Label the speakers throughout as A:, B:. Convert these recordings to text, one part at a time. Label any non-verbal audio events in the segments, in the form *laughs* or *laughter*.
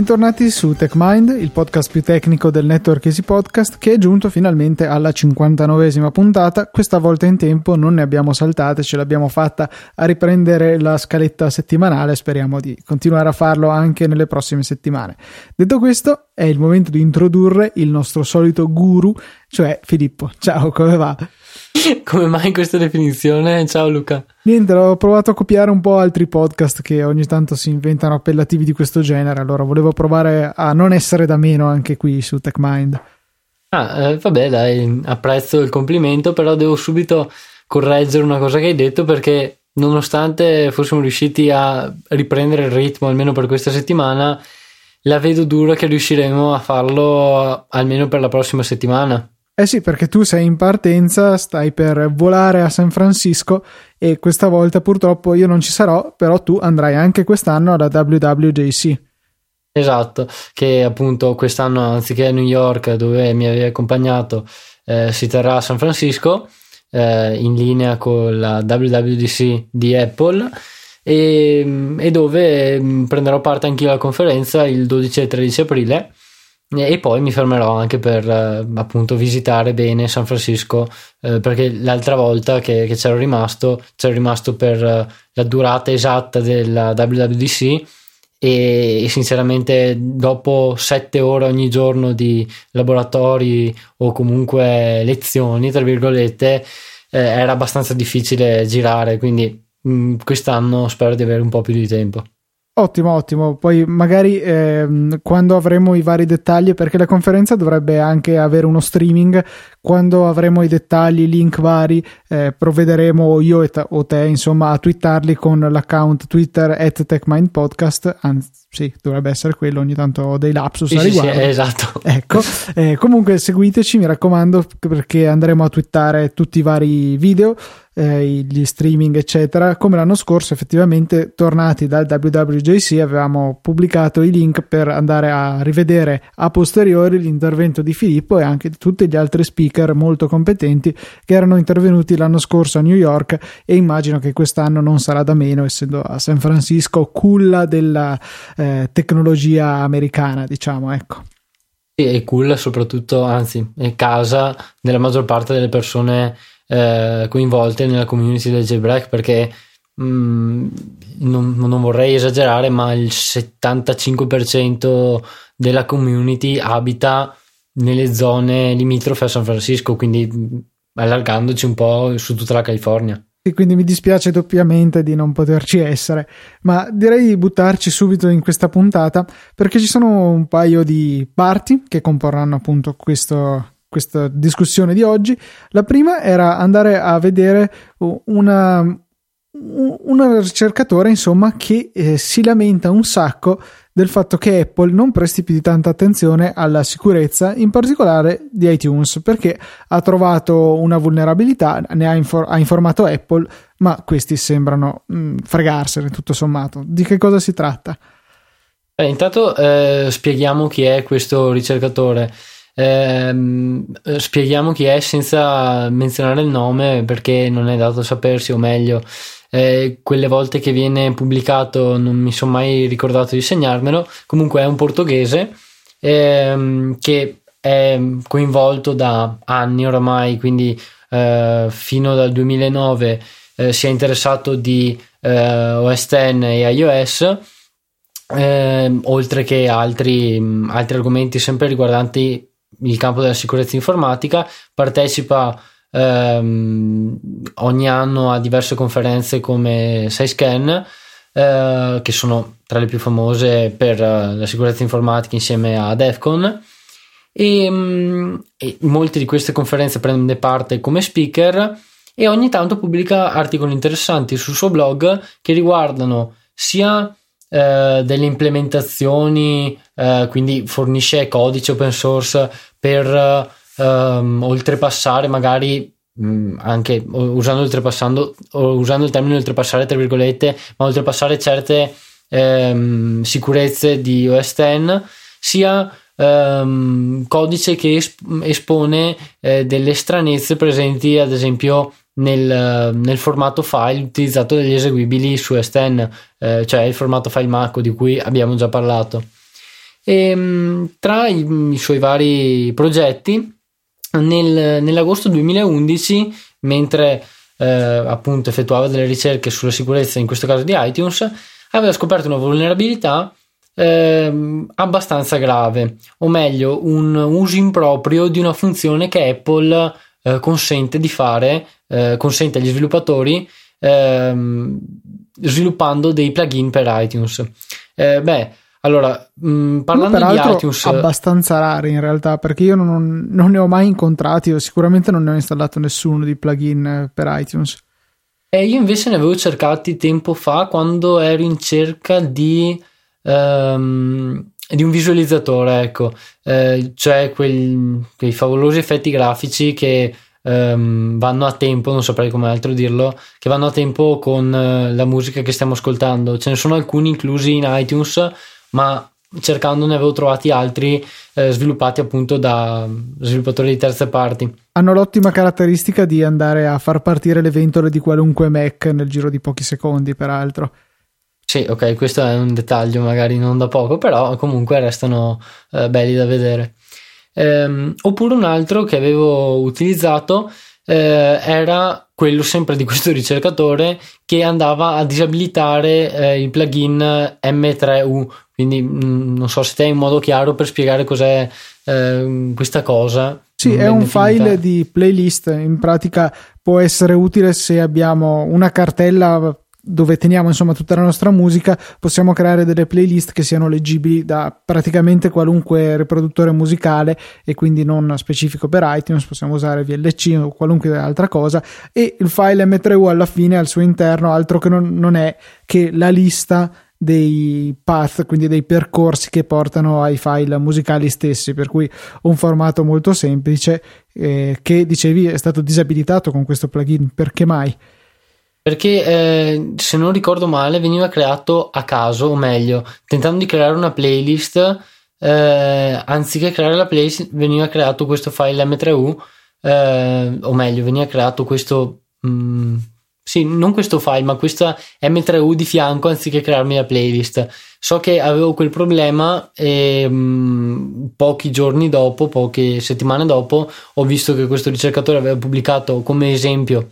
A: Bentornati su TechMind, il podcast più tecnico del network Easy Podcast che è giunto finalmente alla 59esima puntata. Questa volta in tempo non ne abbiamo saltate, ce l'abbiamo fatta a riprendere la scaletta settimanale, speriamo di continuare a farlo anche nelle prossime settimane. Detto questo, è il momento di introdurre il nostro solito guru, cioè Filippo. Ciao, come va? *laughs*
B: Come mai questa definizione? Ciao Luca.
A: Niente, ho provato a copiare un po' altri podcast che ogni tanto si inventano appellativi di questo genere, allora volevo provare a non essere da meno anche qui su TechMind.
B: Ah, eh, vabbè, dai, apprezzo il complimento, però devo subito correggere una cosa che hai detto perché nonostante fossimo riusciti a riprendere il ritmo almeno per questa settimana, la vedo dura che riusciremo a farlo almeno per la prossima settimana.
A: Eh sì, perché tu sei in partenza, stai per volare a San Francisco e questa volta purtroppo io non ci sarò, però tu andrai anche quest'anno alla WWJC.
B: Esatto, che appunto quest'anno anziché a New York dove mi avevi accompagnato eh, si terrà a San Francisco eh, in linea con la WWDC di Apple e, e dove mm, prenderò parte anch'io alla conferenza il 12 e 13 aprile e poi mi fermerò anche per eh, appunto visitare bene San Francisco eh, perché l'altra volta che, che, c'ero rimasto c'ero rimasto per eh, la durata esatta della WWDC e, e sinceramente dopo sette ore ogni giorno di laboratori o comunque lezioni tra virgolette eh, era abbastanza difficile girare quindi mh, mm, quest'anno spero di avere un po' più di tempo
A: Ottimo, ottimo. Poi magari ehm, quando avremo i vari dettagli, perché la conferenza dovrebbe anche avere uno streaming, quando avremo i dettagli, link vari, eh, provvederemo io te, o te, insomma, a twittarli con l'account Twitter at TechMindPodcast. Anzi, sì, dovrebbe essere quello. Ogni tanto ho dei lapsus
B: sì,
A: a riguardo.
B: Sì, sì, esatto. *laughs*
A: Ecco, eh, comunque seguiteci, mi raccomando, perché andremo a twittare tutti i vari video eh, gli streaming eccetera. Come l'anno scorso effettivamente tornati dal WWJC avevamo pubblicato i link per andare a rivedere a posteriori l'intervento di Filippo e anche di tutti gli altri speaker molto competenti che erano intervenuti l'anno scorso a New York e immagino che quest'anno non sarà da meno essendo a San Francisco culla della eh, tecnologia americana diciamo ecco.
B: E culla soprattutto anzi è casa della maggior parte delle persone eh, coinvolte nella community del jailbreak perché mh, mm, non, non, vorrei esagerare ma il 75% della community abita nelle zone limitrofe a San Francisco quindi mm, allargandoci un po' su tutta la California.
A: E quindi mi dispiace doppiamente di non poterci essere, ma direi di buttarci subito in questa puntata perché ci sono un paio di parti che comporranno appunto questo, questa discussione di oggi. La prima era andare a vedere una, un ricercatore, insomma, che eh, si lamenta un sacco del fatto che Apple non presti più di tanta attenzione alla sicurezza, in particolare di iTunes, perché ha trovato una vulnerabilità, ne ha, infor- ha informato Apple, ma questi sembrano mh, mm, fregarsene tutto sommato. Di che cosa si tratta?
B: Eh, intanto eh, spieghiamo chi è questo ricercatore. Ehm, spieghiamo chi è senza menzionare il nome perché non è dato sapersi, o meglio, eh, quelle volte che viene pubblicato non mi sono mai ricordato di segnarmelo. Comunque è un portoghese ehm, che è coinvolto da anni oramai, quindi eh, fino dal 2009 eh, si è interessato di eh, OS X e iOS. Eh, oltre che altri, altri argomenti sempre riguardanti il campo della sicurezza informatica, partecipa ehm, ogni anno a diverse conferenze come SciScan, eh, che sono tra le più famose per uh, la sicurezza informatica insieme a DEFCON. E, mm, e molte di queste conferenze prende parte come speaker e ogni tanto pubblica articoli interessanti sul suo blog che riguardano sia eh, delle implementazioni, eh, quindi fornisce codice open source per ehm, oltrepassare magari mm, anche usando oltrepassando usando il termine oltrepassare tra virgolette, ma oltrepassare certe ehm, sicurezze di OS X, sia ehm, codice che esp- espone eh, delle stranezze presenti ad esempio nel, nel, formato file utilizzato dagli eseguibili su S10, eh, cioè il formato file Mac di cui abbiamo già parlato. E, mm, tra i, i, suoi vari progetti, nel, nell'agosto 2011, mentre eh, appunto effettuava delle ricerche sulla sicurezza, in questo caso di iTunes, aveva scoperto una vulnerabilità eh, abbastanza grave, o meglio, un uso improprio di una funzione che Apple eh, consente di fare, eh, consente agli sviluppatori ehm, sviluppando dei plugin per iTunes. Eh, beh, allora, mh, mm, parlando di iTunes,
A: abbastanza rari in realtà, perché io non, non, ne ho mai incontrati, o sicuramente non ne ho installato nessuno di plugin per iTunes.
B: E io invece ne avevo cercati tempo fa quando ero in cerca di, um, di un visualizzatore, ecco, eh, cioè quel, quei favolosi effetti grafici che um, vanno a tempo, non saprei come altro dirlo, che vanno a tempo con uh, la musica che stiamo ascoltando. Ce ne sono alcuni inclusi in iTunes ma cercando ne avevo trovati altri eh, sviluppati appunto da sviluppatori di terze parti.
A: Hanno l'ottima caratteristica di andare a far partire le ventole di qualunque Mac nel giro di pochi secondi, peraltro.
B: Sì, ok, questo è un dettaglio magari non da poco, però comunque restano eh, belli da vedere. Ehm, oppure un altro che avevo utilizzato eh, era quello sempre di questo *laughs* ricercatore che andava a disabilitare eh, il plugin M3U. Quindi mh, mm, non so se te hai un modo chiaro per spiegare cos'è eh, questa cosa.
A: Sì, è un definita. file di playlist, in pratica può essere utile se abbiamo una cartella dove teniamo insomma tutta la nostra musica, possiamo creare delle playlist che siano leggibili da praticamente qualunque riproduttore musicale e quindi non specifico per iTunes, possiamo usare VLC o qualunque altra cosa e il file M3U alla fine al suo interno altro che non, non è che la lista dei path, quindi dei percorsi che portano ai file musicali stessi, per cui un formato molto semplice eh, che dicevi è stato disabilitato con questo plugin, perché mai?
B: Perché eh, se non ricordo male veniva creato a caso, o meglio, tentando di creare una playlist, eh, anziché creare la playlist veniva creato questo file M3U, eh, o meglio, veniva creato questo... Mh, mm, sì, non questo file, ma questa M3U di fianco anziché crearmi la playlist. So che avevo quel problema e mh, mm, pochi giorni dopo, poche settimane dopo, ho visto che questo ricercatore aveva pubblicato come esempio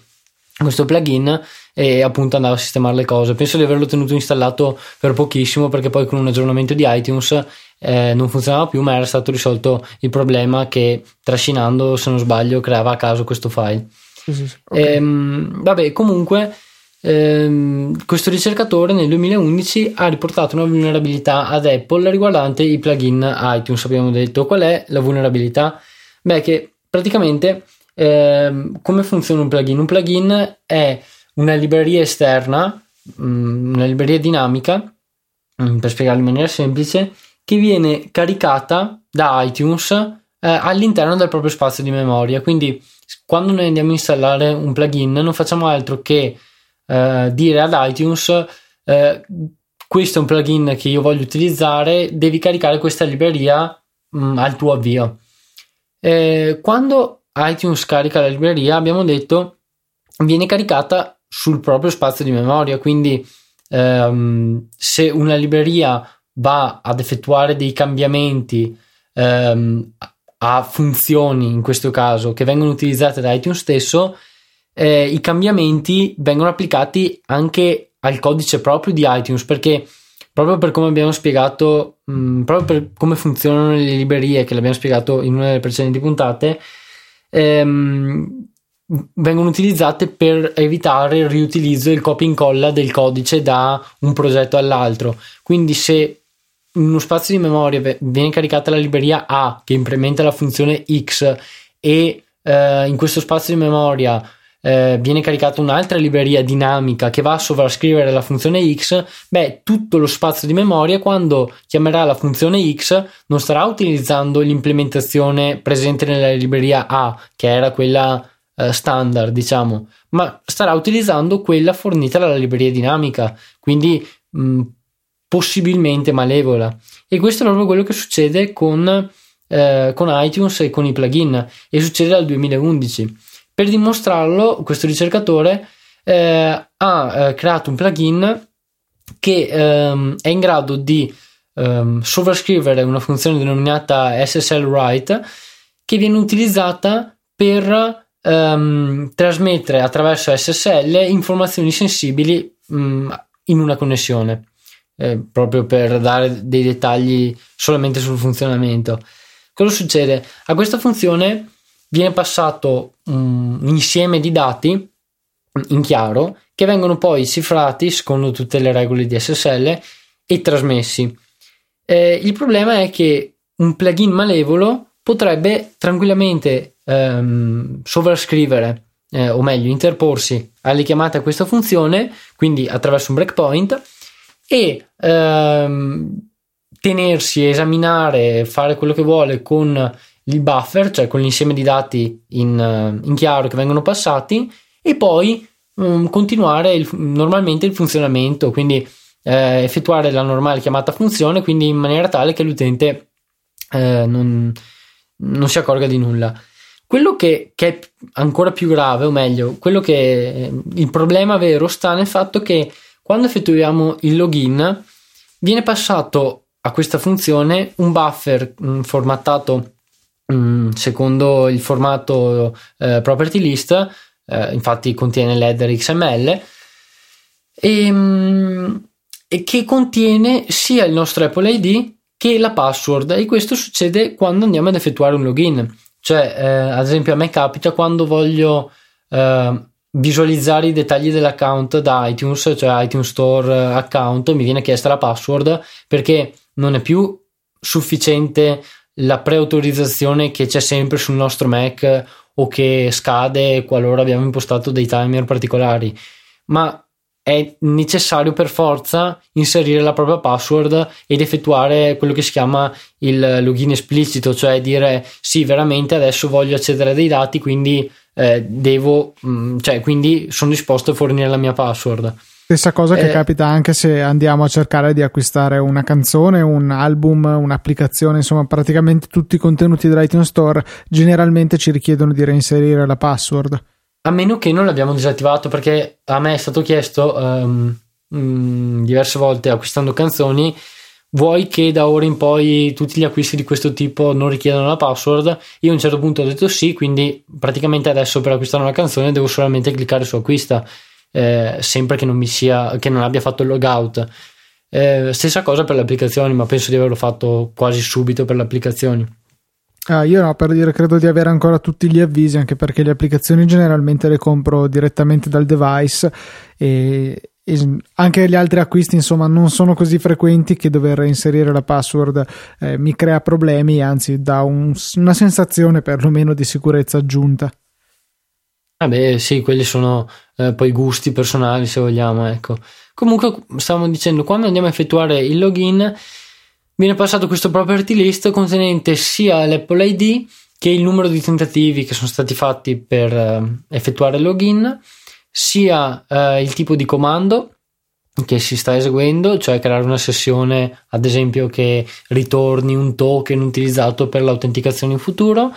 B: questo plugin e appunto andava a sistemare le cose. Penso di averlo tenuto installato per pochissimo perché poi con un aggiornamento di iTunes eh, non funzionava più, ma era stato risolto il problema che trascinando, se non sbaglio, creava a caso questo file. Sì, sì, okay. ehm, vabbè, comunque ehm, questo ricercatore nel 2011 ha riportato una vulnerabilità ad Apple riguardante i plugin iTunes. Abbiamo detto qual è la vulnerabilità? Beh, che praticamente eh, come funziona un plugin? Un plugin è una libreria esterna, mm, una libreria dinamica, mm, per spiegarlo in maniera semplice, che viene caricata da iTunes eh, all'interno del proprio spazio di memoria. Quindi quando noi andiamo a installare un plugin non facciamo altro che eh, dire ad iTunes eh, questo è un plugin che io voglio utilizzare, devi caricare questa libreria mh, mm, al tuo avvio. Eh, quando iTunes carica la libreria, abbiamo detto viene caricata sul proprio spazio di memoria, quindi ehm, se una libreria va ad effettuare dei cambiamenti ehm, a funzioni, in questo caso, che vengono utilizzate da iTunes stesso, eh, i cambiamenti vengono applicati anche al codice proprio di iTunes, perché proprio per come abbiamo spiegato, mh, mm, proprio per come funzionano le librerie, che l'abbiamo spiegato in una delle precedenti puntate, ehm, vengono utilizzate per evitare il riutilizzo e il copia e incolla del codice da un progetto all'altro. Quindi se in uno spazio di memoria viene caricata la libreria A che implementa la funzione X e eh, in questo spazio di memoria eh, viene caricata un'altra libreria dinamica che va a sovrascrivere la funzione x, beh, tutto lo spazio di memoria quando chiamerà la funzione x non starà utilizzando l'implementazione presente nella libreria A, che era quella eh, standard, diciamo, ma starà utilizzando quella fornita dalla libreria dinamica, quindi mh, possibilmente malevola. E questo è proprio quello che succede con, eh, con iTunes e con i plugin e succede dal 2011 per dimostrarlo, questo ricercatore eh, ha eh, creato un plugin che ehm, è in grado di ehm, sovrascrivere una funzione denominata SSL write che viene utilizzata per ehm, trasmettere attraverso SSL informazioni sensibili mh, mm, in una connessione, eh, proprio per dare dei dettagli solamente sul funzionamento. Cosa succede? A questa funzione viene passato un insieme di dati in chiaro che vengono poi cifrati secondo tutte le regole di SSL e trasmessi. Eh, il problema è che un plugin malevolo potrebbe tranquillamente ehm, sovrascrivere, eh, o meglio, interporsi alle chiamate a questa funzione, quindi attraverso un breakpoint, e ehm, tenersi, esaminare, fare quello che vuole con il buffer, cioè con l'insieme di dati in, in chiaro che vengono passati, e poi um, continuare il, normalmente il funzionamento, quindi eh, effettuare la normale chiamata funzione, quindi in maniera tale che l'utente eh, non, non si accorga di nulla. Quello che, che, è ancora più grave, o meglio, quello che eh, il problema vero sta nel fatto che quando effettuiamo il login viene passato a questa funzione un buffer mh, mm, formattato mh, mm, secondo il formato eh, property list, eh, infatti contiene l'header XML e, mh, mm, e che contiene sia il nostro Apple ID che la password e questo succede quando andiamo ad effettuare un login. Cioè, eh, ad esempio, a me capita quando voglio eh, visualizzare i dettagli dell'account da iTunes, cioè iTunes Store eh, account, mi viene chiesta la password perché non è più sufficiente la preautorizzazione che c'è sempre sul nostro Mac o che scade qualora abbiamo impostato dei timer particolari, ma è necessario per forza inserire la propria password ed effettuare quello che si chiama il login esplicito, cioè dire sì, veramente adesso voglio accedere a dei dati, quindi eh, devo, mh, mm, cioè quindi sono disposto a fornire la mia password.
A: Stessa cosa che eh, capita anche se andiamo a cercare di acquistare una canzone, un album, un'applicazione, insomma, praticamente tutti i contenuti dell'iTunes Store generalmente ci richiedono di reinserire la password.
B: A meno che non l'abbiamo disattivato perché a me è stato chiesto um, um, diverse volte acquistando canzoni vuoi che da ora in poi tutti gli acquisti di questo tipo non richiedano la password? Io a un certo punto ho detto sì, quindi praticamente adesso per acquistare una canzone devo solamente cliccare su acquista, eh, sempre che non, sia, che non abbia fatto il logout. Eh, stessa cosa per le applicazioni, ma penso di averlo fatto quasi subito per le applicazioni.
A: Ah, io no, per dire, credo di avere ancora tutti gli avvisi, anche perché le applicazioni generalmente le compro direttamente dal device e, e anche gli altri acquisti, insomma, non sono così frequenti che dover inserire la password eh, mi crea problemi, anzi dà un, una sensazione perlomeno di sicurezza aggiunta.
B: Vabbè, ah sì, quelli sono eh, poi gusti personali, se vogliamo, ecco. Comunque, stavamo dicendo, quando andiamo a effettuare il login viene passato questo property list contenente sia l'Apple ID che il numero di tentativi che sono stati fatti per uh, effettuare il login, sia uh, il tipo di comando che si sta eseguendo, cioè creare una sessione, ad esempio, che ritorni un token utilizzato per l'autenticazione in futuro,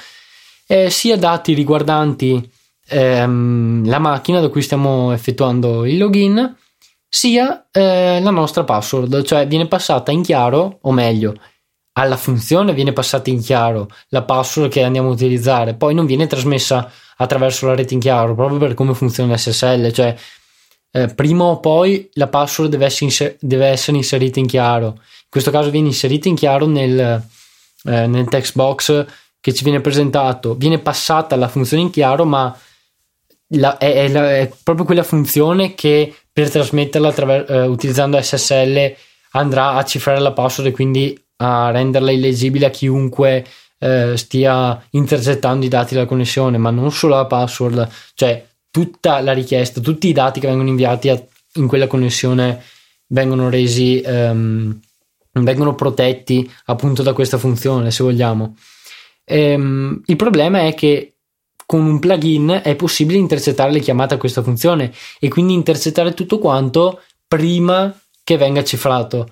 B: eh, sia dati riguardanti ehm, la macchina da cui stiamo effettuando il login sia eh, la nostra password, cioè viene passata in chiaro, o meglio, alla funzione viene passata in chiaro la password che andiamo a utilizzare, poi non viene trasmessa attraverso la rete in chiaro, proprio per come funziona SSL, cioè eh, prima o poi la password deve essere, inser- deve essere, inserita in chiaro. In questo caso viene inserita in chiaro nel, eh, nel text box che ci viene presentato, viene passata la funzione in chiaro, ma la, è, è, è, proprio quella funzione che per trasmetterla attraver- eh, utilizzando SSL andrà a cifrare la password e quindi a renderla illegibile a chiunque eh, stia intercettando i dati della connessione, ma non solo la password, cioè tutta la richiesta, tutti i dati che vengono inviati a, in quella connessione vengono resi, ehm, vengono protetti appunto da questa funzione, se vogliamo. Ehm, il problema è che con un plugin è possibile intercettare le chiamate a questa funzione e quindi intercettare tutto quanto prima che venga cifrato.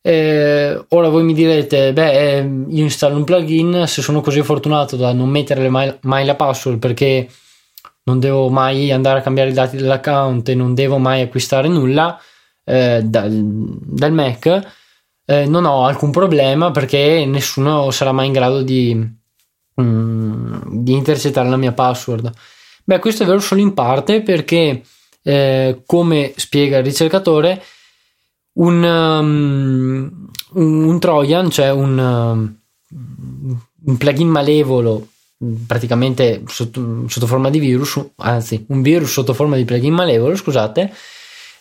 B: Eh, ora voi mi direte, beh, eh, io installo un plugin se sono così fortunato da non mettere mai, mai, la password perché non devo mai andare a cambiare i dati dell'account e non devo mai acquistare nulla eh, dal, dal, Mac. eh, non ho alcun problema perché nessuno sarà mai in grado di, mm, di intercettare la mia password. Beh, questo è vero solo in parte perché, eh, come spiega il ricercatore, un, um, un, Trojan, cioè un, um, un plugin malevolo praticamente sotto, sotto, forma di virus, anzi un virus sotto forma di plugin malevolo, scusate,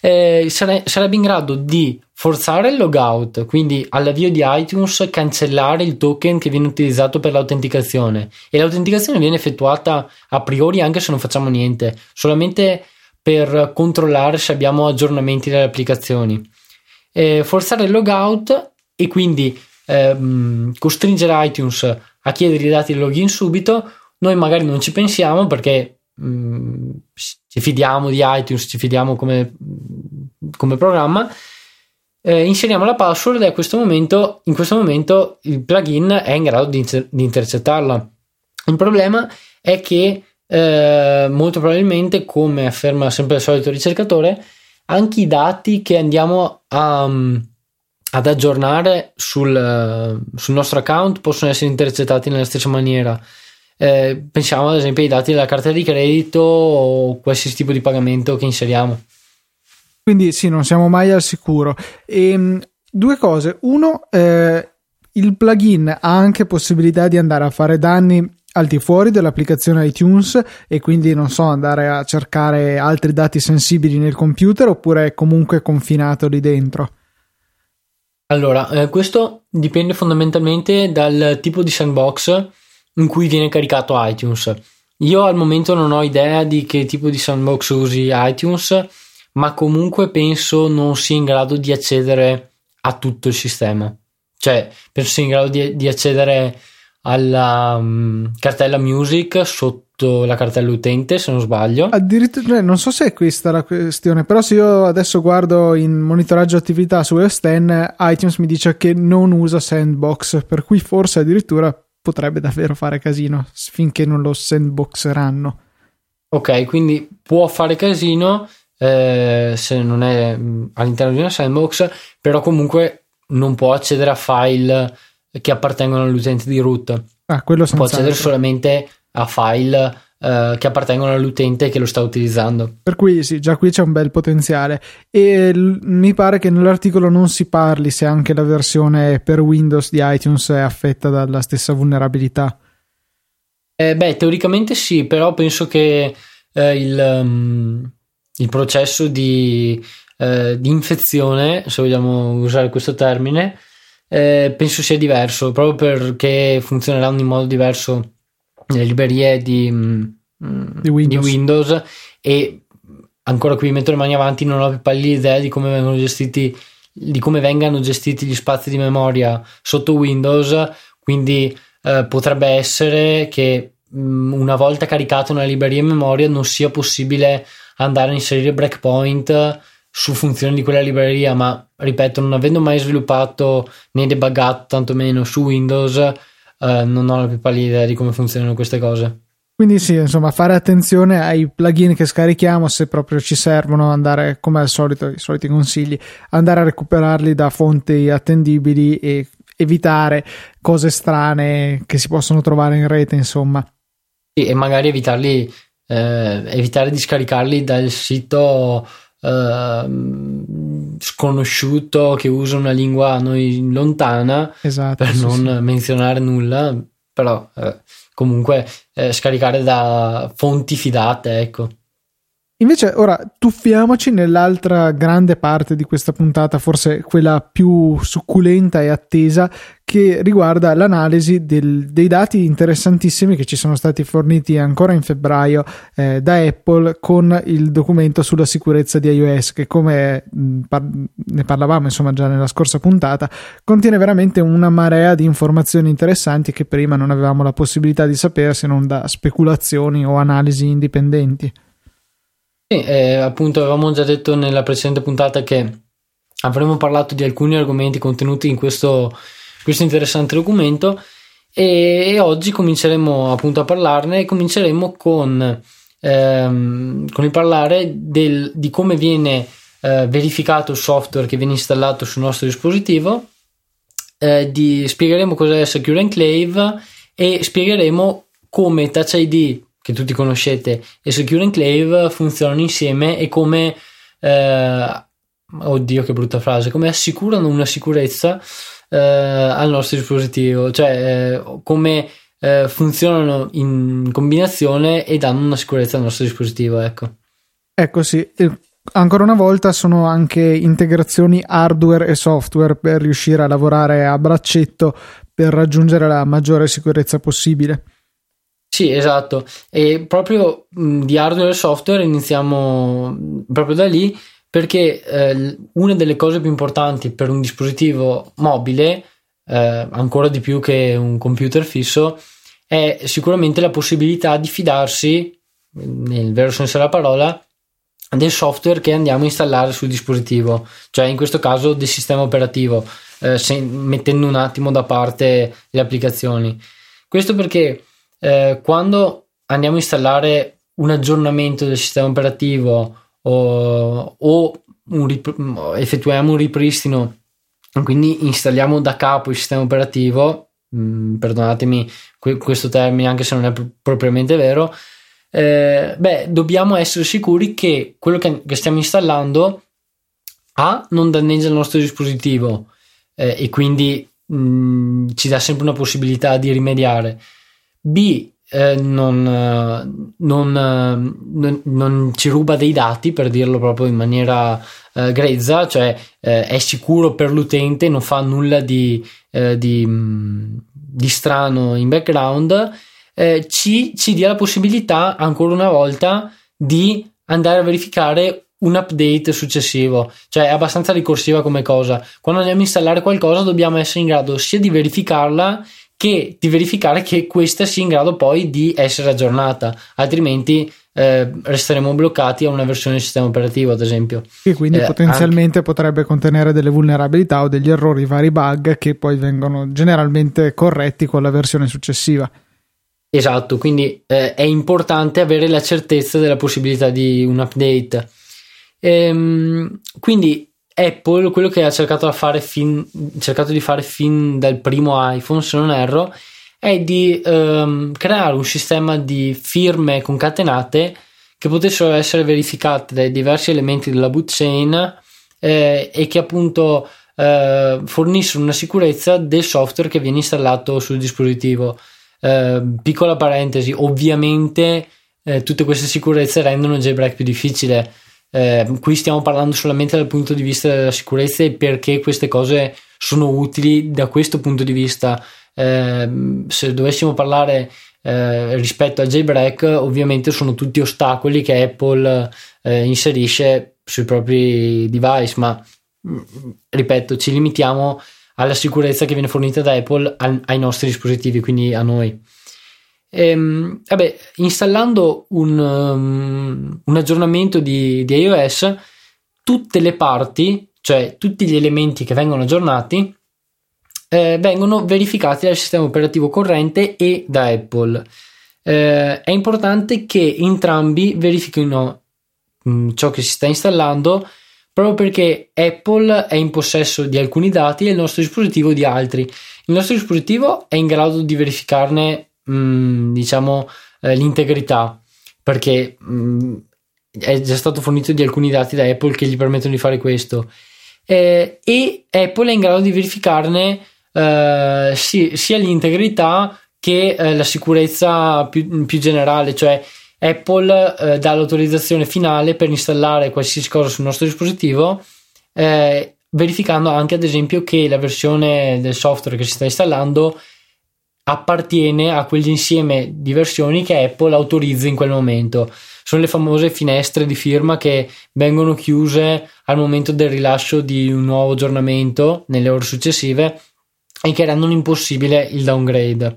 B: eh, sare, sarebbe in grado di forzare il logout, quindi all'avvio di iTunes cancellare il token che viene utilizzato per l'autenticazione e l'autenticazione viene effettuata a priori anche se non facciamo niente, solamente per controllare se abbiamo aggiornamenti delle applicazioni. Eh, forzare il logout e quindi ehm, costringere iTunes a chiedere i dati del login subito, noi magari non ci pensiamo perché mh, mm, ci fidiamo di iTunes, ci fidiamo come, come programma, eh, inseriamo la password e a questo momento, in questo momento il plugin è in grado di, di intercettarla. Il problema è che eh, molto probabilmente, come afferma sempre il solito ricercatore, anche i dati che andiamo a, ad aggiornare sul, sul, nostro account possono essere intercettati nella stessa maniera. Eh, pensiamo ad esempio ai dati della carta di credito o qualsiasi tipo di pagamento che inseriamo.
A: Quindi sì, non siamo mai al sicuro. E, ehm, due cose. Uno, eh, il plugin ha anche possibilità di andare a fare danni al di fuori dell'applicazione iTunes e quindi non so andare a cercare altri dati sensibili nel computer oppure è comunque confinato lì dentro.
B: Allora, eh, questo dipende fondamentalmente dal tipo di sandbox in cui viene caricato iTunes. Io al momento non ho idea di che tipo di sandbox usi iTunes, ma comunque penso non sia in grado di accedere a tutto il sistema. Cioè, penso sia in grado di, di accedere alla um, cartella music sotto la cartella utente se non sbaglio
A: addirittura non so se è questa la questione però se io adesso guardo in monitoraggio attività su iOS 10 iTunes mi dice che non usa sandbox per cui forse addirittura potrebbe davvero fare casino finché non lo sandboxeranno
B: ok quindi può fare casino eh, se non è mm, all'interno di una sandbox però comunque non può accedere a file che appartengono all'utente di root.
A: Ah, quello
B: Può accedere solamente a file uh, che appartengono all'utente che lo sta utilizzando.
A: Per cui sì, già qui c'è un bel potenziale. E l- mi pare che nell'articolo non si parli se anche la versione per Windows di iTunes è affetta dalla stessa vulnerabilità.
B: Eh, beh, teoricamente sì, però penso che eh, il, um, il, processo di, eh, di infezione, se vogliamo usare questo termine, eh, penso sia diverso proprio perché funzioneranno in modo diverso le librerie di, mm, di, Windows. di Windows. e ancora qui metto le mani avanti non ho più pallida idea di come vengono gestiti di come vengano gestiti gli spazi di memoria sotto Windows quindi eh, potrebbe essere che mh, mm, una volta caricata una libreria in memoria non sia possibile andare a inserire breakpoint su funzioni di quella libreria, ma ripeto, non avendo mai sviluppato né debuggato tantomeno su Windows, eh, non ho la più pallida idea di come funzionano queste cose.
A: Quindi sì, insomma, fare attenzione ai plugin che scarichiamo se proprio ci servono, andare come al solito, i soliti consigli, andare a recuperarli da fonti attendibili e evitare cose strane che si possono trovare in rete, insomma.
B: Sì, e magari evitarli, eh, evitare di scaricarli dal sito Uh, sconosciuto che usa una lingua a noi lontana
A: esatto,
B: per
A: sì,
B: non
A: sì.
B: menzionare nulla però eh, comunque eh, scaricare da fonti fidate ecco
A: Invece, ora tuffiamoci nell'altra grande parte di questa puntata, forse quella più succulenta e attesa, che riguarda l'analisi del, dei dati interessantissimi che ci sono stati forniti ancora in febbraio eh, da Apple con il documento sulla sicurezza di iOS, che come mh, par- ne parlavamo insomma già nella scorsa puntata, contiene veramente una marea di informazioni interessanti che prima non avevamo la possibilità di sapere se non da speculazioni o analisi indipendenti.
B: Eh, appunto avevamo già detto nella precedente puntata che avremmo parlato di alcuni argomenti contenuti in questo, questo interessante documento e, e, oggi cominceremo appunto a parlarne e cominceremo con, ehm, con il parlare del, di come viene eh, verificato il software che viene installato sul nostro dispositivo. Eh, di, spiegheremo cos'è Secure Enclave e spiegheremo come Touch ID, che tutti conoscete, e Secure Enclave funzionano insieme e come, eh, oddio che brutta frase, come assicurano una sicurezza eh, al nostro dispositivo, cioè eh, come eh, funzionano in combinazione e danno una sicurezza al nostro dispositivo, ecco.
A: Ecco sì, ancora una volta sono anche integrazioni hardware e software per riuscire a lavorare a braccetto per raggiungere la maggiore sicurezza possibile.
B: Sì, esatto. E proprio mh, di hardware e software iniziamo proprio da lì perché eh, una delle cose più importanti per un dispositivo mobile, eh, ancora di più che un computer fisso, è sicuramente la possibilità di fidarsi, nel vero senso della parola, del software che andiamo a installare sul dispositivo, cioè in questo caso del sistema operativo, eh, se, mettendo un attimo da parte le applicazioni. Questo perché eh, quando andiamo a installare un aggiornamento del sistema operativo o, o un rip- effettuiamo un ripristino, quindi installiamo da capo il sistema operativo, mh, mm, perdonatemi que- questo termine anche se non è pr- propriamente vero, eh, beh, dobbiamo essere sicuri che quello che, che stiamo installando A non danneggia il nostro dispositivo eh, e quindi mh, mm, ci dà sempre una possibilità di rimediare. B eh, non, non, non, non, ci ruba dei dati per dirlo proprio in maniera eh, grezza, cioè eh, è sicuro per l'utente, non fa nulla di, eh, di, mm, di strano in background eh, ci, ci dia la possibilità ancora una volta di andare a verificare un update successivo, cioè è abbastanza ricorsiva come cosa. Quando andiamo a installare qualcosa dobbiamo essere in grado sia di verificarla che di verificare che questa sia in grado poi di essere aggiornata, altrimenti eh, resteremo bloccati a una versione del sistema operativo, ad esempio.
A: E quindi eh, potenzialmente anche... potrebbe contenere delle vulnerabilità o degli errori, vari bug che poi vengono generalmente corretti con la versione successiva.
B: Esatto, quindi eh, è importante avere la certezza della possibilità di un update. Ehm, quindi Apple, quello che ha cercato, fin, cercato, di fare fin dal primo iPhone, se non erro, è di ehm, creare un sistema di firme concatenate che potessero essere verificate dai diversi elementi della boot chain eh, e che appunto eh, fornissero una sicurezza del software che viene installato sul dispositivo. Ehm, piccola parentesi, ovviamente eh, tutte queste sicurezze rendono il jailbreak più difficile. Eh, qui stiamo parlando solamente dal punto di vista della sicurezza e perché queste cose sono utili da questo punto di vista. Eh, se dovessimo parlare eh, rispetto al jailbreak, ovviamente sono tutti ostacoli che Apple eh, inserisce sui propri device, ma mm, ripeto, ci limitiamo alla sicurezza che viene fornita da Apple ai nostri dispositivi, quindi a noi. Ehm, vabbè, installando un, um, un aggiornamento di, di, iOS, tutte le parti, cioè tutti gli elementi che vengono aggiornati, eh, vengono verificati dal sistema operativo corrente e da Apple. Eh, è importante che entrambi verifichino mh, mm, ciò che si sta installando proprio perché Apple è in possesso di alcuni dati e il nostro dispositivo di altri. Il nostro dispositivo è in grado di verificarne, mm, diciamo, eh, l'integrità perché mh, mm, è già stato fornito di alcuni dati da Apple che gli permettono di fare questo. Eh, e Apple è in grado di verificarne eh, sì, sia l'integrità che eh, la sicurezza più, più generale, cioè Apple eh, dà l'autorizzazione finale per installare qualsiasi cosa sul nostro dispositivo, eh, verificando anche ad esempio che la versione del software che si sta installando appartiene a quell'insieme di versioni che Apple autorizza in quel momento. Sono le famose finestre di firma che vengono chiuse al momento del rilascio di un nuovo aggiornamento nelle ore successive e che rendono impossibile il downgrade.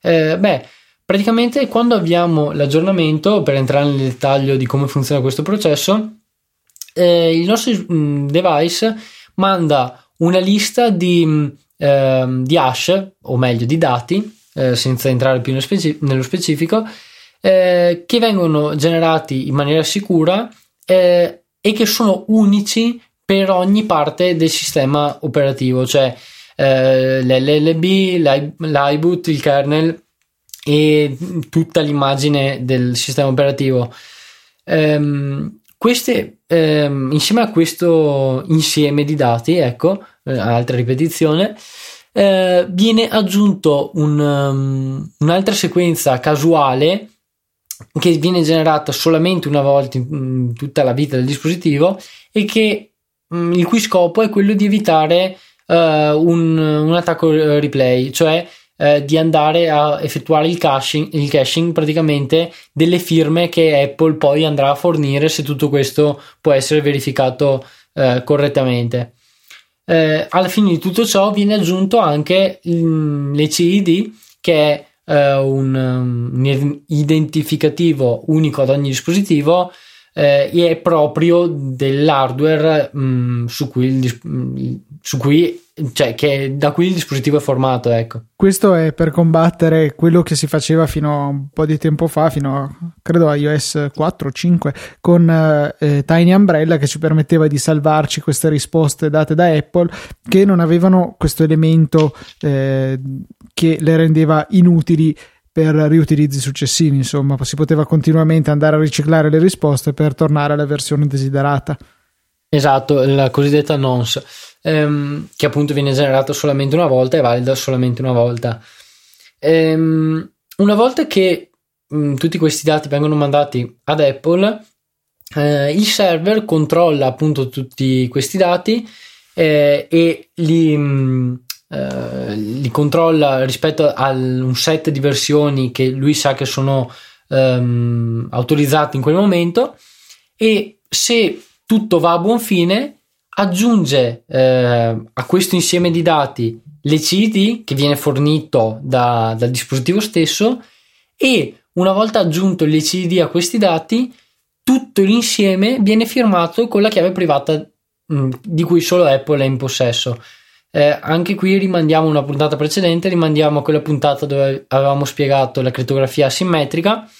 B: Eh, beh, Praticamente quando avviamo l'aggiornamento, per entrare nel dettaglio di come funziona questo processo, eh, il nostro mm, device manda una lista di, eh, di hash, o meglio di dati, eh, senza entrare più nello, speci- nello specifico, eh, che vengono generati in maniera sicura eh, e che sono unici per ogni parte del sistema operativo, cioè eh, l'LLB, l'iBoot, il kernel e tutta l'immagine del sistema operativo. Ehm, queste, ehm, insieme a questo insieme di dati, ecco, eh, altra ripetizione, eh, viene aggiunto un, um, un'altra sequenza casuale che viene generata solamente una volta in, in tutta la vita del dispositivo e che, um, il cui scopo è quello di evitare uh, un, un, attacco replay, cioè uh, di andare a effettuare il caching, il caching praticamente delle firme che Apple poi andrà a fornire se tutto questo può essere verificato uh, correttamente. Eh, alla fine di tutto ciò viene aggiunto anche mm, l'ECID che è eh, un, un, identificativo unico ad ogni dispositivo eh, e è proprio dell'hardware mh, mm, su cui, il, mm, su cui cioè che da cui il dispositivo è formato ecco.
A: questo è per combattere quello che si faceva fino a un po' di tempo fa fino a credo a iOS 4 o 5 con eh, Tiny Umbrella che ci permetteva di salvarci queste risposte date da Apple che non avevano questo elemento eh, che le rendeva inutili per riutilizzi successivi, insomma, si poteva continuamente andare a riciclare le risposte per tornare alla versione desiderata.
B: Esatto, la cosiddetta nonce, ehm, che appunto viene generata solamente una volta e valida solamente una volta. Ehm, una volta che mh, mm, tutti questi dati vengono mandati ad Apple, eh, il server controlla appunto tutti questi dati eh, e li, mh, mm, eh, li controlla rispetto a un set di versioni che lui sa che sono ehm, autorizzati in quel momento e se tutto va a buon fine aggiunge eh, a questo insieme di dati l'ECD che viene fornito da, dal dispositivo stesso e una volta aggiunto l'ECD a questi dati tutto l'insieme viene firmato con la chiave privata mh, mm, di cui solo Apple è in possesso eh, anche qui rimandiamo una puntata precedente, rimandiamo a quella puntata dove avevamo spiegato la crittografia asimmetrica,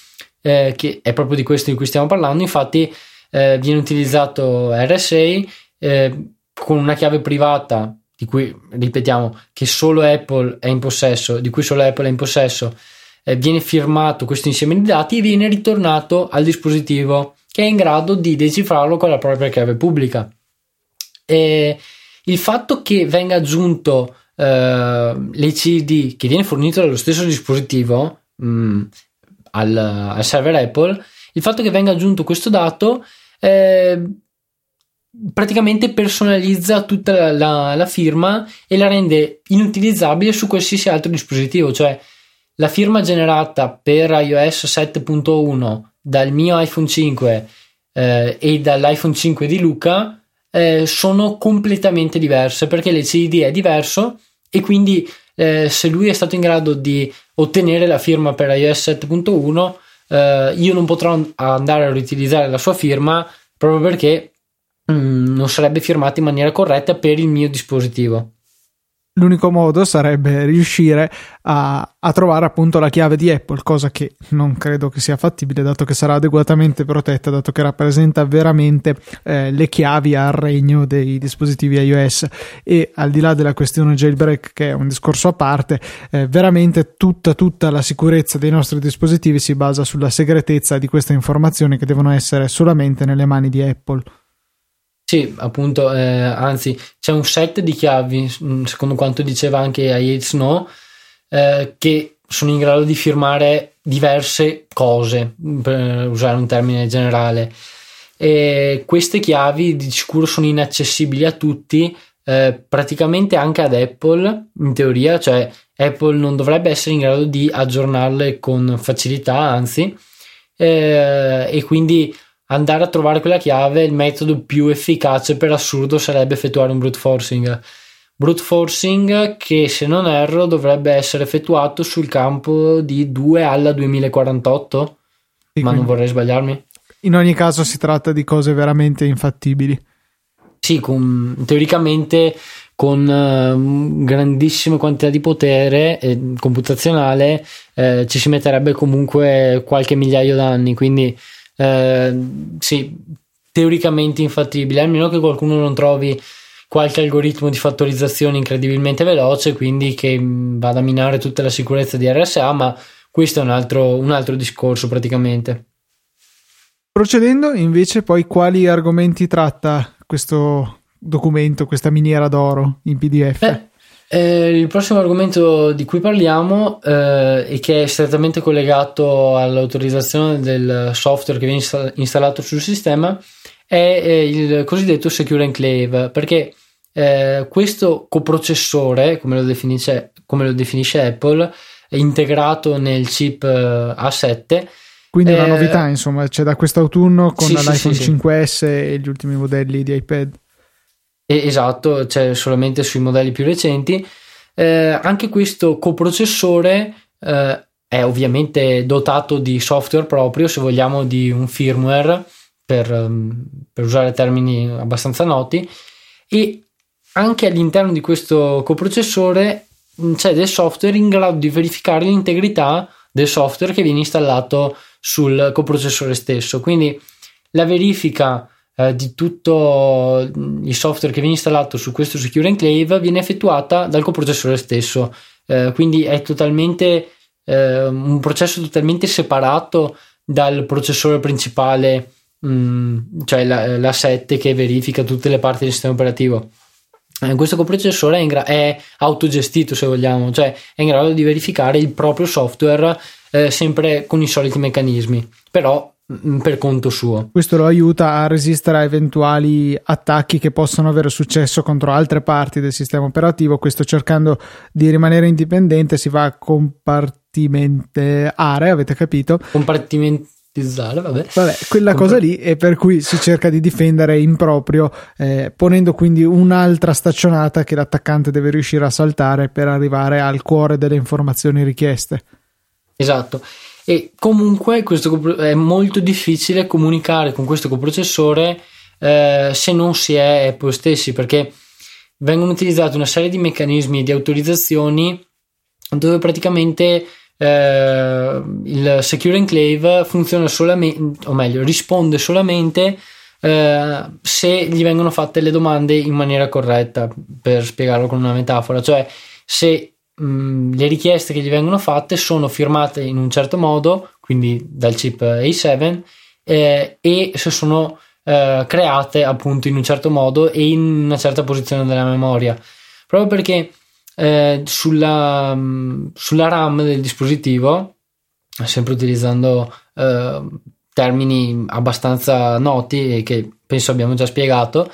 B: eh, che è proprio di questo di cui stiamo parlando. Infatti, eh, viene utilizzato RSA eh, con una chiave privata di cui ripetiamo che solo Apple è in possesso, di cui solo Apple è in possesso. Eh, viene firmato questo insieme di dati e viene ritornato al dispositivo che è in grado di decifrarlo con la propria chiave pubblica. E il fatto che venga aggiunto eh, l'ECD che viene fornito dallo stesso dispositivo mh, mm, al, al, server Apple, il fatto che venga aggiunto questo dato eh, praticamente personalizza tutta la, la, la, firma e la rende inutilizzabile su qualsiasi altro dispositivo, cioè la firma generata per iOS 7.1 dal mio iPhone 5 eh, e dall'iPhone 5 di Luca eh, sono completamente diverse perché l'ECID è diverso e quindi eh, se lui è stato in grado di ottenere la firma per iOS 7.1 eh, io non potrò andare a riutilizzare la sua firma proprio perché mm, non sarebbe firmata in maniera corretta per il mio dispositivo
A: l'unico modo sarebbe riuscire a, a, trovare appunto la chiave di Apple, cosa che non credo che sia fattibile, dato che sarà adeguatamente protetta, dato che rappresenta veramente eh, le chiavi al regno dei dispositivi iOS. E al di là della questione jailbreak, che è un discorso a parte, eh, veramente tutta, tutta la sicurezza dei nostri dispositivi si basa sulla segretezza di queste informazioni che devono essere solamente nelle mani di Apple.
B: Sì, appunto, eh, anzi, c'è un set di chiavi, mm, secondo quanto diceva anche Yates No, eh, che sono in grado di firmare diverse cose, per usare un termine generale. E queste chiavi di sicuro sono inaccessibili a tutti, eh, praticamente anche ad Apple, in teoria, cioè Apple non dovrebbe essere in grado di aggiornarle con facilità, anzi, eh, e quindi andare a trovare quella chiave, il metodo più efficace per assurdo sarebbe effettuare un brute forcing. Brute forcing che se non erro dovrebbe essere effettuato sul campo di 2 alla 2048, sì, ma non vorrei sbagliarmi.
A: In ogni caso si tratta di cose veramente infattibili.
B: Sì, con, teoricamente con uh, grandissime quantità di potere eh, computazionale eh, ci si metterebbe comunque qualche migliaio d'anni, quindi eh, sì, teoricamente infattibile, almeno che qualcuno non trovi qualche algoritmo di fattorizzazione incredibilmente veloce, quindi che vada a minare tutta la sicurezza di RSA, ma questo è un altro, un altro discorso praticamente.
A: Procedendo invece poi quali argomenti tratta questo documento, questa miniera d'oro in PDF?
B: Beh, eh, il prossimo argomento di cui parliamo eh, e che è strettamente collegato all'autorizzazione del software che viene install- installato sul sistema è eh, il cosiddetto Secure Enclave perché eh, questo coprocessore, come lo, definisce, come lo definisce Apple, è integrato nel chip eh, A7
A: quindi una eh, novità, insomma, c'è da quest'autunno con
B: sì,
A: l'iPhone
B: sì,
A: 5S e gli ultimi modelli di iPad.
B: Esatto, c'è solamente sui modelli più recenti. Eh, anche questo coprocessore eh, è ovviamente dotato di software proprio, se vogliamo, di un firmware, per, um, per usare termini abbastanza noti, e anche all'interno di questo coprocessore c'è del software in grado di verificare l'integrità del software che viene installato sul coprocessore stesso. Quindi la verifica eh, di tutto mm, il software che viene installato su questo Secure Enclave viene effettuata dal coprocessore stesso. Eh, quindi è totalmente eh, un processo totalmente separato dal processore principale, mh, mm, cioè la, la 7 che verifica tutte le parti del sistema operativo. Eh, questo coprocessore è, gra- è, autogestito se vogliamo, cioè è in grado di verificare il proprio software eh, sempre con i soliti meccanismi, però per conto suo.
A: Questo lo aiuta a resistere a eventuali attacchi che possono avere successo contro altre parti del sistema operativo. Questo cercando di rimanere indipendente si va a compartimentare, avete capito?
B: Compartimentare vabbè.
A: vabbè. quella cosa lì è per cui si cerca di difendere in proprio, eh, ponendo quindi un'altra staccionata che l'attaccante deve riuscire a saltare per arrivare al cuore delle informazioni richieste.
B: Esatto. E comunque questo è molto difficile comunicare con questo coprocessore eh, se non si è Apple stessi, perché vengono utilizzati una serie di meccanismi di autorizzazioni dove praticamente eh, il Secure Enclave funziona solamente, o meglio, risponde solamente eh, se gli vengono fatte le domande in maniera corretta, per spiegarlo con una metafora, cioè se mh, mm, le richieste che gli vengono fatte sono firmate in un certo modo, quindi dal chip A7, eh, e se sono eh, create appunto in un certo modo e in una certa posizione della memoria. Proprio perché eh, sulla, sulla, RAM del dispositivo, sempre utilizzando eh, termini abbastanza noti e che penso abbiamo già spiegato,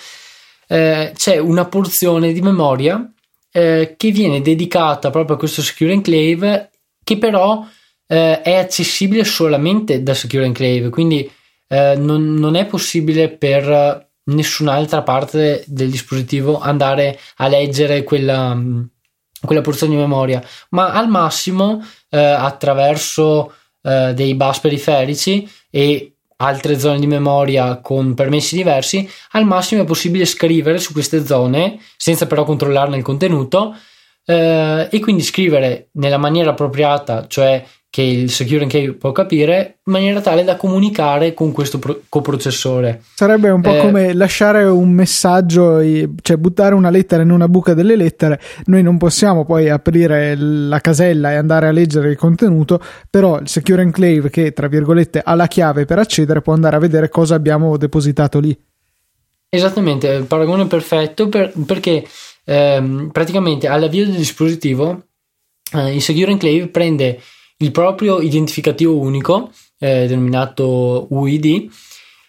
B: eh, c'è una porzione di memoria eh, che viene dedicata proprio a questo Secure Enclave che però eh, è accessibile solamente da Secure Enclave, quindi eh, non, non, è possibile per nessun'altra parte del dispositivo andare a leggere quella, quella porzione di memoria, ma al massimo eh, attraverso eh, dei bus periferici e altre zone di memoria con permessi diversi, al massimo è possibile scrivere su queste zone senza però controllarne il contenuto eh, e quindi scrivere nella maniera appropriata, cioè che il Secure Enclave può capire in maniera tale da comunicare con questo pro- coprocessore.
A: Sarebbe un po' eh, come lasciare un messaggio, cioè buttare una lettera in una buca delle lettere. Noi non possiamo poi aprire la casella e andare a leggere il contenuto, però il Secure Enclave che tra virgolette ha la chiave per accedere può andare a vedere cosa abbiamo depositato lì.
B: Esattamente, il paragone perfetto per, perché ehm, praticamente all'avvio del dispositivo eh, il Secure Enclave prende il proprio identificativo unico, eh, denominato UID,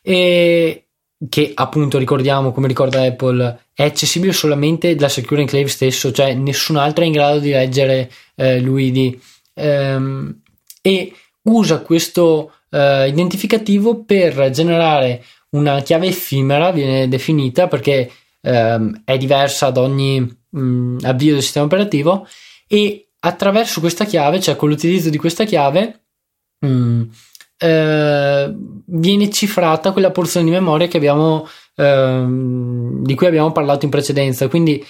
B: e che appunto ricordiamo, come ricorda Apple, è accessibile solamente dal Secure Enclave stesso, cioè nessun altro è in grado di leggere eh, l'UID. Ehm, e usa questo eh, identificativo per generare una chiave effimera, viene definita perché ehm, è diversa ad ogni mh, mm, avvio del sistema operativo e attraverso questa chiave, cioè con l'utilizzo di questa chiave, mm, eh, viene cifrata quella porzione di memoria abbiamo, eh, di cui abbiamo parlato in precedenza. Quindi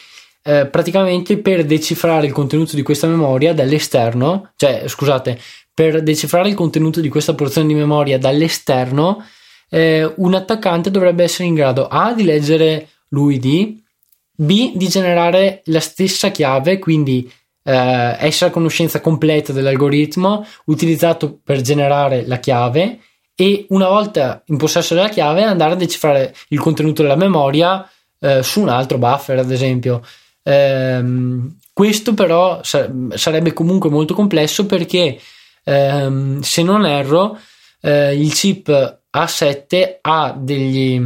B: eh, praticamente per decifrare il contenuto di questa memoria dall'esterno, cioè scusate, per decifrare il contenuto di questa porzione di memoria dall'esterno, eh, un attaccante dovrebbe essere in grado A di leggere l'UID B di generare la stessa chiave, quindi eh, essere a conoscenza completa dell'algoritmo utilizzato per generare la chiave e una volta in possesso della chiave andare a decifrare il contenuto della memoria eh, su un altro buffer, ad esempio. Ehm, questo però sa- sarebbe comunque molto complesso perché ehm, se non erro eh, il chip A7 ha degli,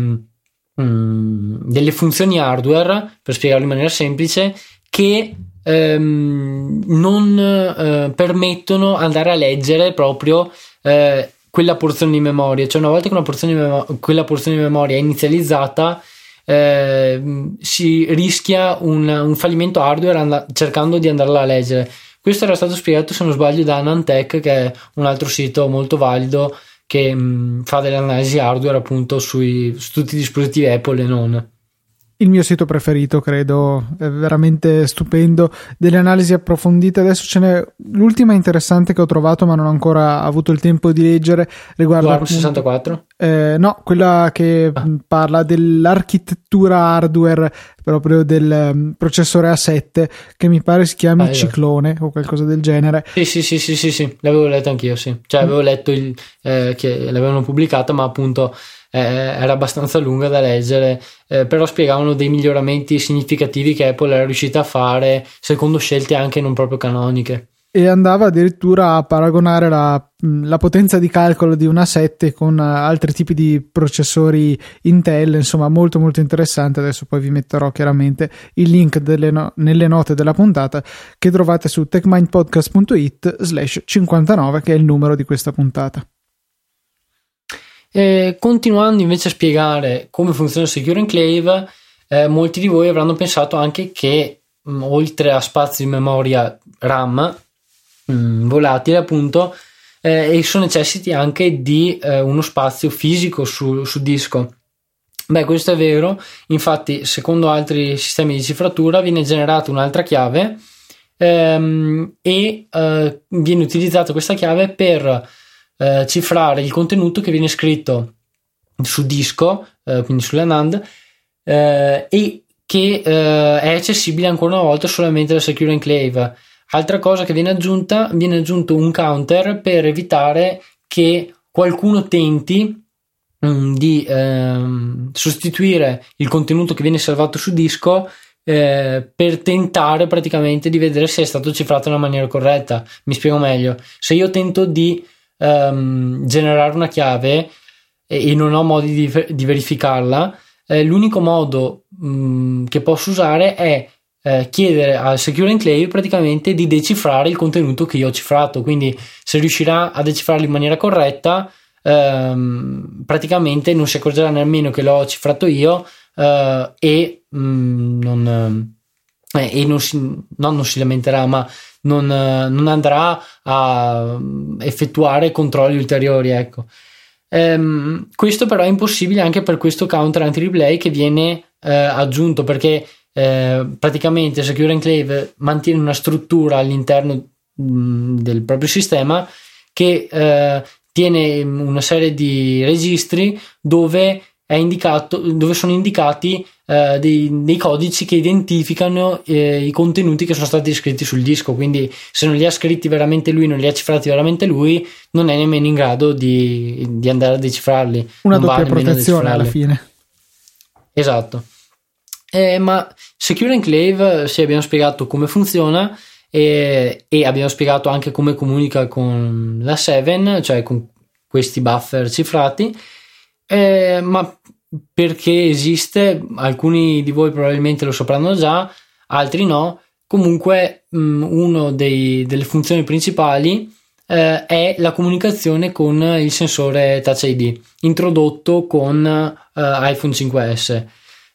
B: mm, delle funzioni hardware, per spiegarlo in maniera semplice, che ehm, non eh, permettono andare a leggere proprio eh, quella porzione di memoria. Cioè, una volta che una porzione di quella porzione di memoria è inizializzata, eh, si rischia un, un fallimento hardware and- cercando di andarla a leggere. Questo era stato spiegato, se non sbaglio, da Nantech, che è un altro sito molto valido che mh, fa delle analisi hardware appunto sui, su tutti i dispositivi Apple e non
A: il mio sito preferito, credo, è veramente stupendo. Delle analisi approfondite. Adesso ce n'è l'ultima interessante che ho trovato, ma non ho ancora avuto il tempo di leggere. Riguarda
B: Warp 64?
A: Eh, no, quella che ah. parla dell'architettura hardware proprio del um, processore A7 che mi pare si chiami ah, Ciclone o qualcosa del genere.
B: Sì, sì, sì, sì, sì, sì. l'avevo letto anch'io, sì. Cioè, avevo letto il, eh, che l'avevano pubblicata, ma appunto eh, era abbastanza lunga da leggere, eh, però spiegavano dei miglioramenti significativi che Apple era riuscita a fare secondo scelte anche non proprio canoniche.
A: E andava addirittura a paragonare la, la potenza di calcolo di una 7 con altri tipi di processori Intel, insomma molto molto interessante. Adesso poi vi metterò chiaramente il link no- nelle note della puntata che trovate su techmindpodcast.it slash 59 che è il numero di questa puntata.
B: Eh, continuando invece a spiegare come funziona Secure Enclave, eh, molti di voi avranno pensato anche che mh, mm, oltre a spazi di memoria RAM mh, mm, volatile, appunto, eh, esso necessiti anche di eh, uno spazio fisico su, su disco. Beh, questo è vero, infatti, secondo altri sistemi di cifratura viene generata un'altra chiave ehm, e eh, viene utilizzata questa chiave per eh, cifrare il contenuto che viene scritto su disco, eh, quindi sulla NAND, eh, e che eh, è accessibile ancora una volta solamente da Secure Enclave. Altra cosa che viene aggiunta, viene aggiunto un counter per evitare che qualcuno tenti mm, di ehm, sostituire il contenuto che viene salvato su disco eh, per tentare praticamente di vedere se è stato cifrato nella maniera corretta. Mi spiego meglio. Se io tento di um, generare una chiave e, e, non ho modi di, di verificarla, eh, l'unico modo um, che posso usare è eh, chiedere al Secure Enclave praticamente di decifrare il contenuto che io ho cifrato. Quindi, se riuscirà a decifrarlo in maniera corretta, ehm, praticamente non si accorgerà nemmeno che l'ho cifrato io eh, e, mm, non, eh, e non, si, no, non si lamenterà, ma non, non andrà a effettuare controlli ulteriori. Ecco. Ehm, questo però è impossibile anche per questo counter anti-replay che viene eh, aggiunto perché eh, praticamente Secure Enclave mantiene una struttura all'interno mh, mm, del proprio sistema che eh, tiene una serie di registri dove, indicato, dove sono indicati eh, dei, dei, codici che identificano eh, i contenuti che sono stati scritti sul disco. Quindi, se non li ha scritti veramente lui, non li ha cifrati veramente lui, non è nemmeno in grado di, di andare a decifrarli.
A: Una non doppia protezione alla fine.
B: Esatto. Eh, ma Secure Enclave, sì, abbiamo spiegato come funziona e, e, abbiamo spiegato anche come comunica con la 7, cioè con questi buffer cifrati. Eh, ma perché esiste, alcuni di voi probabilmente lo sapranno già, altri no. Comunque, mm, una delle funzioni principali eh, è la comunicazione con il sensore Touch ID introdotto con eh, iPhone 5S.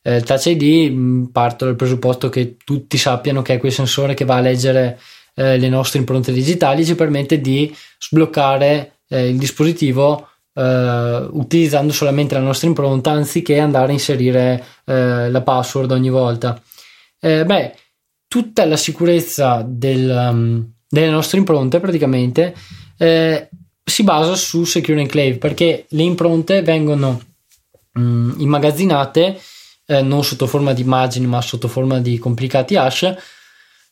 B: Eh, Touch ID mm, parto dal presupposto che tutti sappiano che è quel sensore che va a leggere eh, le nostre impronte digitali e ci permette di sbloccare eh, il dispositivo Uh, utilizzando solamente la nostra impronta anziché andare a inserire uh, la password ogni volta. Uh, beh, tutta la sicurezza del, um, delle nostre impronte praticamente si basa su Secure Enclave perché le impronte vengono um, immagazzinate eh, non sotto forma di immagini ma sotto forma di complicati hash,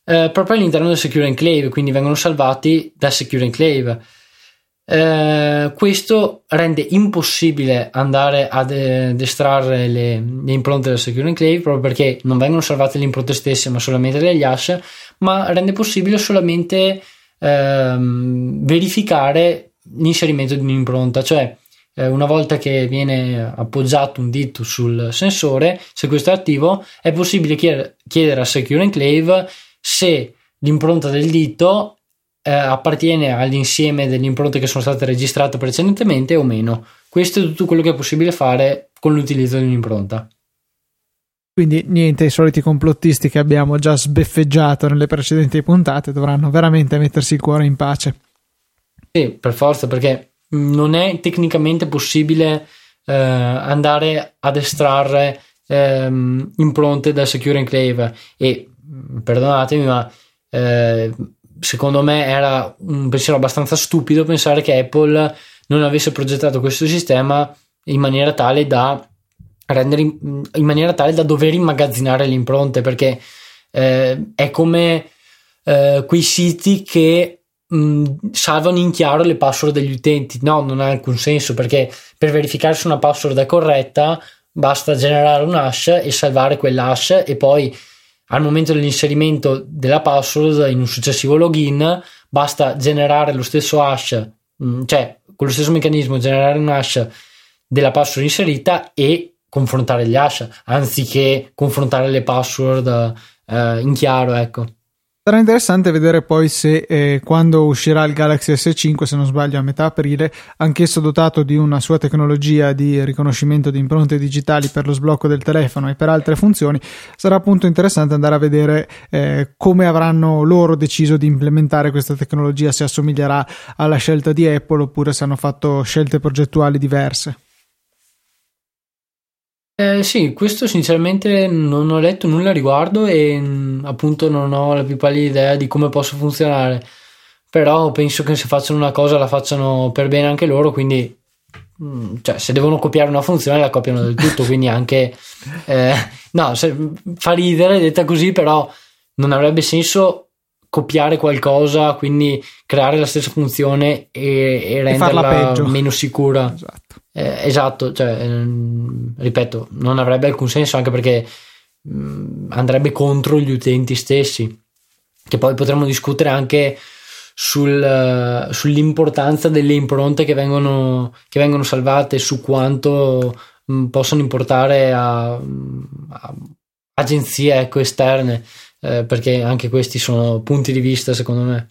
B: eh, proprio all'interno del Secure Enclave, quindi vengono salvati da Secure Enclave. Eh, questo rende impossibile andare ad, ad estrarre le, le, impronte del Secure Enclave proprio perché non vengono salvate le impronte stesse ma solamente degli hash, ma rende possibile solamente ehm, verificare l'inserimento di un'impronta, cioè eh, una volta che viene appoggiato un dito sul sensore, se questo è attivo, è possibile chiedere a Secure Enclave se l'impronta del dito eh, appartiene all'insieme delle impronte che sono state registrate precedentemente o meno. Questo è tutto quello che è possibile fare con l'utilizzo di un'impronta.
A: Quindi niente, i soliti complottisti che abbiamo già sbeffeggiato nelle precedenti puntate dovranno veramente mettersi il cuore in pace.
B: Sì, per forza, perché non è tecnicamente possibile eh, andare ad estrarre ehm, impronte dal Secure Enclave e perdonatemi, ma eh, secondo me era un pensiero abbastanza stupido pensare che Apple non avesse progettato questo sistema in maniera tale da rendere in, in maniera tale da dover immagazzinare le impronte perché eh, è come eh, quei siti che mh, salvano in chiaro le password degli utenti. No non ha alcun senso perché per verificare se una password è corretta basta generare un hash e salvare quell'hash e poi al momento dell'inserimento della password in un successivo login basta generare lo stesso hash, mm, cioè con lo stesso meccanismo generare un hash della password inserita e confrontare gli hash anziché confrontare le password eh, in chiaro, ecco.
A: Sarà interessante vedere poi se eh, quando uscirà il Galaxy S5, se non sbaglio a metà aprile, anch'esso dotato di una sua tecnologia di riconoscimento di impronte digitali per lo sblocco del telefono e per altre funzioni, sarà appunto interessante andare a vedere eh, come avranno loro deciso di implementare questa tecnologia, se assomiglierà alla scelta di Apple oppure se hanno fatto scelte progettuali diverse.
B: Eh, sì, questo sinceramente non ho letto nulla a riguardo e mm, appunto non ho la più pallida idea di come possa funzionare. Però penso che se facciano una cosa la facciano per bene anche loro, quindi mm, cioè, se devono copiare una funzione la copiano del tutto, *laughs* quindi anche eh, no, se, fa ridere detta così, però non avrebbe senso copiare qualcosa, quindi creare la stessa funzione e, e renderla
A: e
B: meno sicura. Esatto. Eh, esatto, cioè, ehm, ripeto, non avrebbe alcun senso anche perché mh, mm, andrebbe contro gli utenti stessi, che poi potremmo discutere anche sul, uh, sull'importanza delle impronte che vengono, che vengono salvate, su quanto mh, mm, possono importare a, a agenzie ecco, esterne, eh, perché anche questi sono punti di vista secondo me.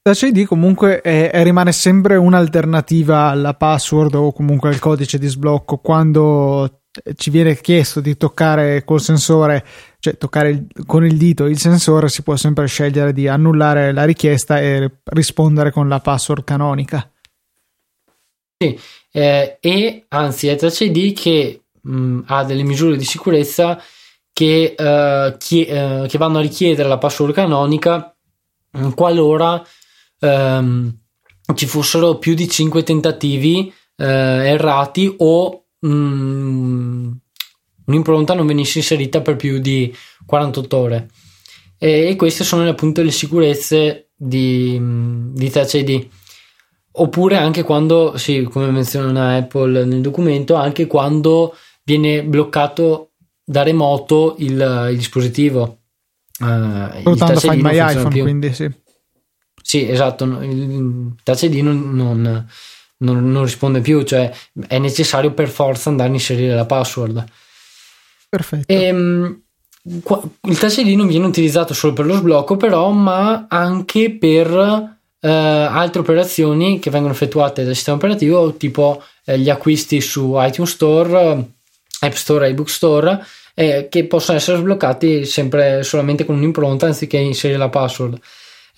A: Touch ID comunque è, è, rimane sempre un'alternativa alla password o comunque al codice di sblocco quando ci viene chiesto di toccare col sensore, cioè toccare il, con il dito il sensore, si può sempre scegliere di annullare la richiesta e rispondere con la password canonica.
B: Sì, eh, e anzi è Touch ID che mh, ha delle misure di sicurezza che, uh, chie- uh, che vanno a richiedere la password canonica qualora ehm, ci fossero più di 5 tentativi eh, errati o mh, mm, un'impronta non venisse inserita per più di 48 ore. E, e queste sono appunto le sicurezze di, di Touch ID. Oppure anche quando, sì, come menziona Apple nel documento, anche quando viene bloccato da remoto il, il dispositivo.
A: Uh, Portando Find My iPhone, più. quindi sì.
B: Sì, esatto, il Touch ID non, non, non, non, risponde più, cioè è necessario per forza andare a inserire la password.
A: Perfetto.
B: E, ehm, il Touch ID non viene utilizzato solo per lo sblocco, però, ma anche per eh, altre operazioni che vengono effettuate dal sistema operativo, tipo eh, gli acquisti su iTunes Store, App Store e iBook Store, eh, che possono essere sbloccati sempre solamente con un'impronta anziché inserire la password.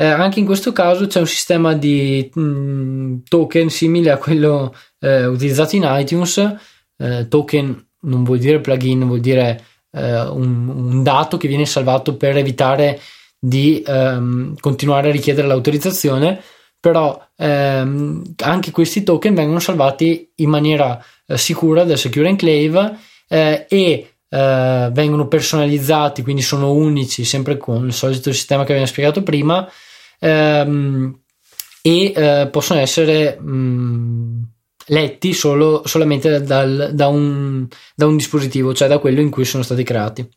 B: Eh, anche in questo caso c'è un sistema di mh, mm, token simile a quello eh, utilizzato in iTunes. Eh, token non vuol dire plugin, vuol dire eh, un, un, dato che viene salvato per evitare di ehm, continuare a richiedere l'autorizzazione. Però ehm, anche questi token vengono salvati in maniera eh, sicura dal Secure Enclave eh, e eh, vengono personalizzati, quindi sono unici, sempre con il solito sistema che abbiamo spiegato prima, ehm, e eh, possono essere mh, mm, letti solo, solamente dal, da, un, da un dispositivo, cioè da quello in cui sono stati creati.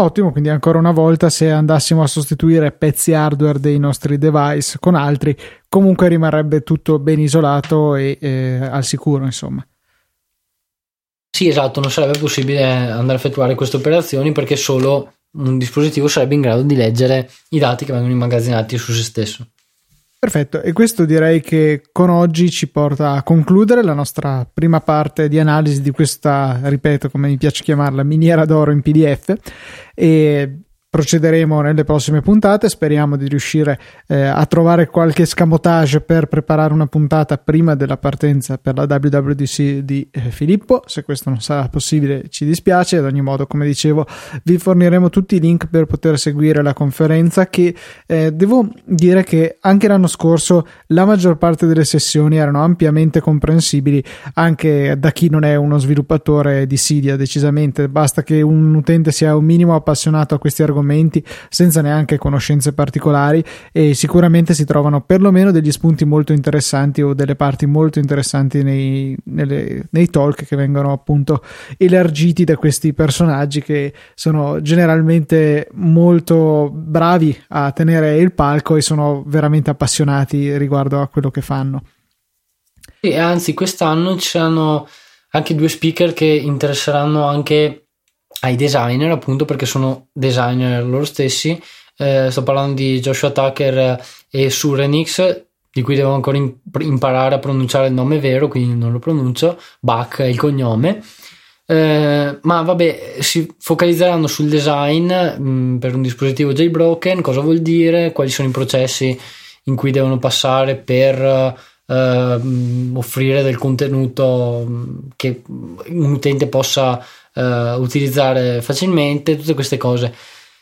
A: Ottimo, quindi ancora una volta se andassimo a sostituire pezzi hardware dei nostri device con altri, comunque rimarrebbe tutto ben isolato e eh, al sicuro, insomma.
B: Sì, esatto, non sarebbe possibile andare a effettuare queste operazioni perché solo un dispositivo sarebbe in grado di leggere i dati che vengono immagazzinati su se stesso.
A: Perfetto, e questo direi che con oggi ci porta a concludere la nostra prima parte di analisi di questa, ripeto, come mi piace chiamarla, miniera d'oro in PDF. E procederemo nelle prossime puntate. Speriamo di riuscire eh, a trovare qualche scamotage per preparare una puntata prima della partenza per la WWDC di eh, Filippo. Se questo non sarà possibile, ci dispiace. Ad ogni modo, come dicevo, vi forniremo tutti i link per poter seguire la conferenza. Che eh, devo dire che anche l'anno scorso la maggior parte delle sessioni erano ampiamente comprensibili anche da chi non è uno sviluppatore di Cydia. Decisamente basta che un utente sia un minimo appassionato a questi argomenti argomenti senza neanche conoscenze particolari e sicuramente si trovano perlomeno degli spunti molto interessanti o delle parti molto interessanti nei, nelle, nei talk che vengono appunto elargiti da questi personaggi che sono generalmente molto bravi a tenere il palco e sono veramente appassionati riguardo a quello che fanno.
B: E anzi, quest'anno ci saranno anche due speaker che interesseranno anche ai designer, appunto perché sono designer loro stessi. Eh, sto parlando di Joshua Tucker e Surenix, di cui devo ancora imparare a pronunciare il nome vero, quindi non lo pronuncio. Bach è il cognome. Eh, ma vabbè, si focalizzeranno sul design mh, mm, per un dispositivo jailbroken, cosa vuol dire, quali sono i processi in cui devono passare per uh, offrire del contenuto mm, che un utente possa uh, utilizzare facilmente, tutte queste cose.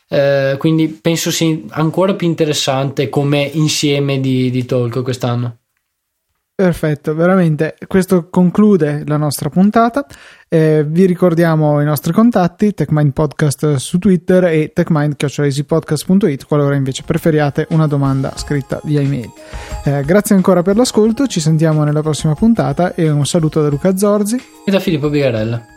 B: Uh, quindi penso sia ancora più interessante come insieme di, di talk quest'anno.
A: Perfetto, veramente questo conclude la nostra puntata. Eh, vi ricordiamo i nostri contatti: TechMind Podcast su Twitter e techmind.easypodcast.it qualora invece preferiate una domanda scritta via email. Eh, grazie ancora per l'ascolto, ci sentiamo nella prossima puntata e un saluto da Luca Zorzi
B: e da Filippo Bigarella.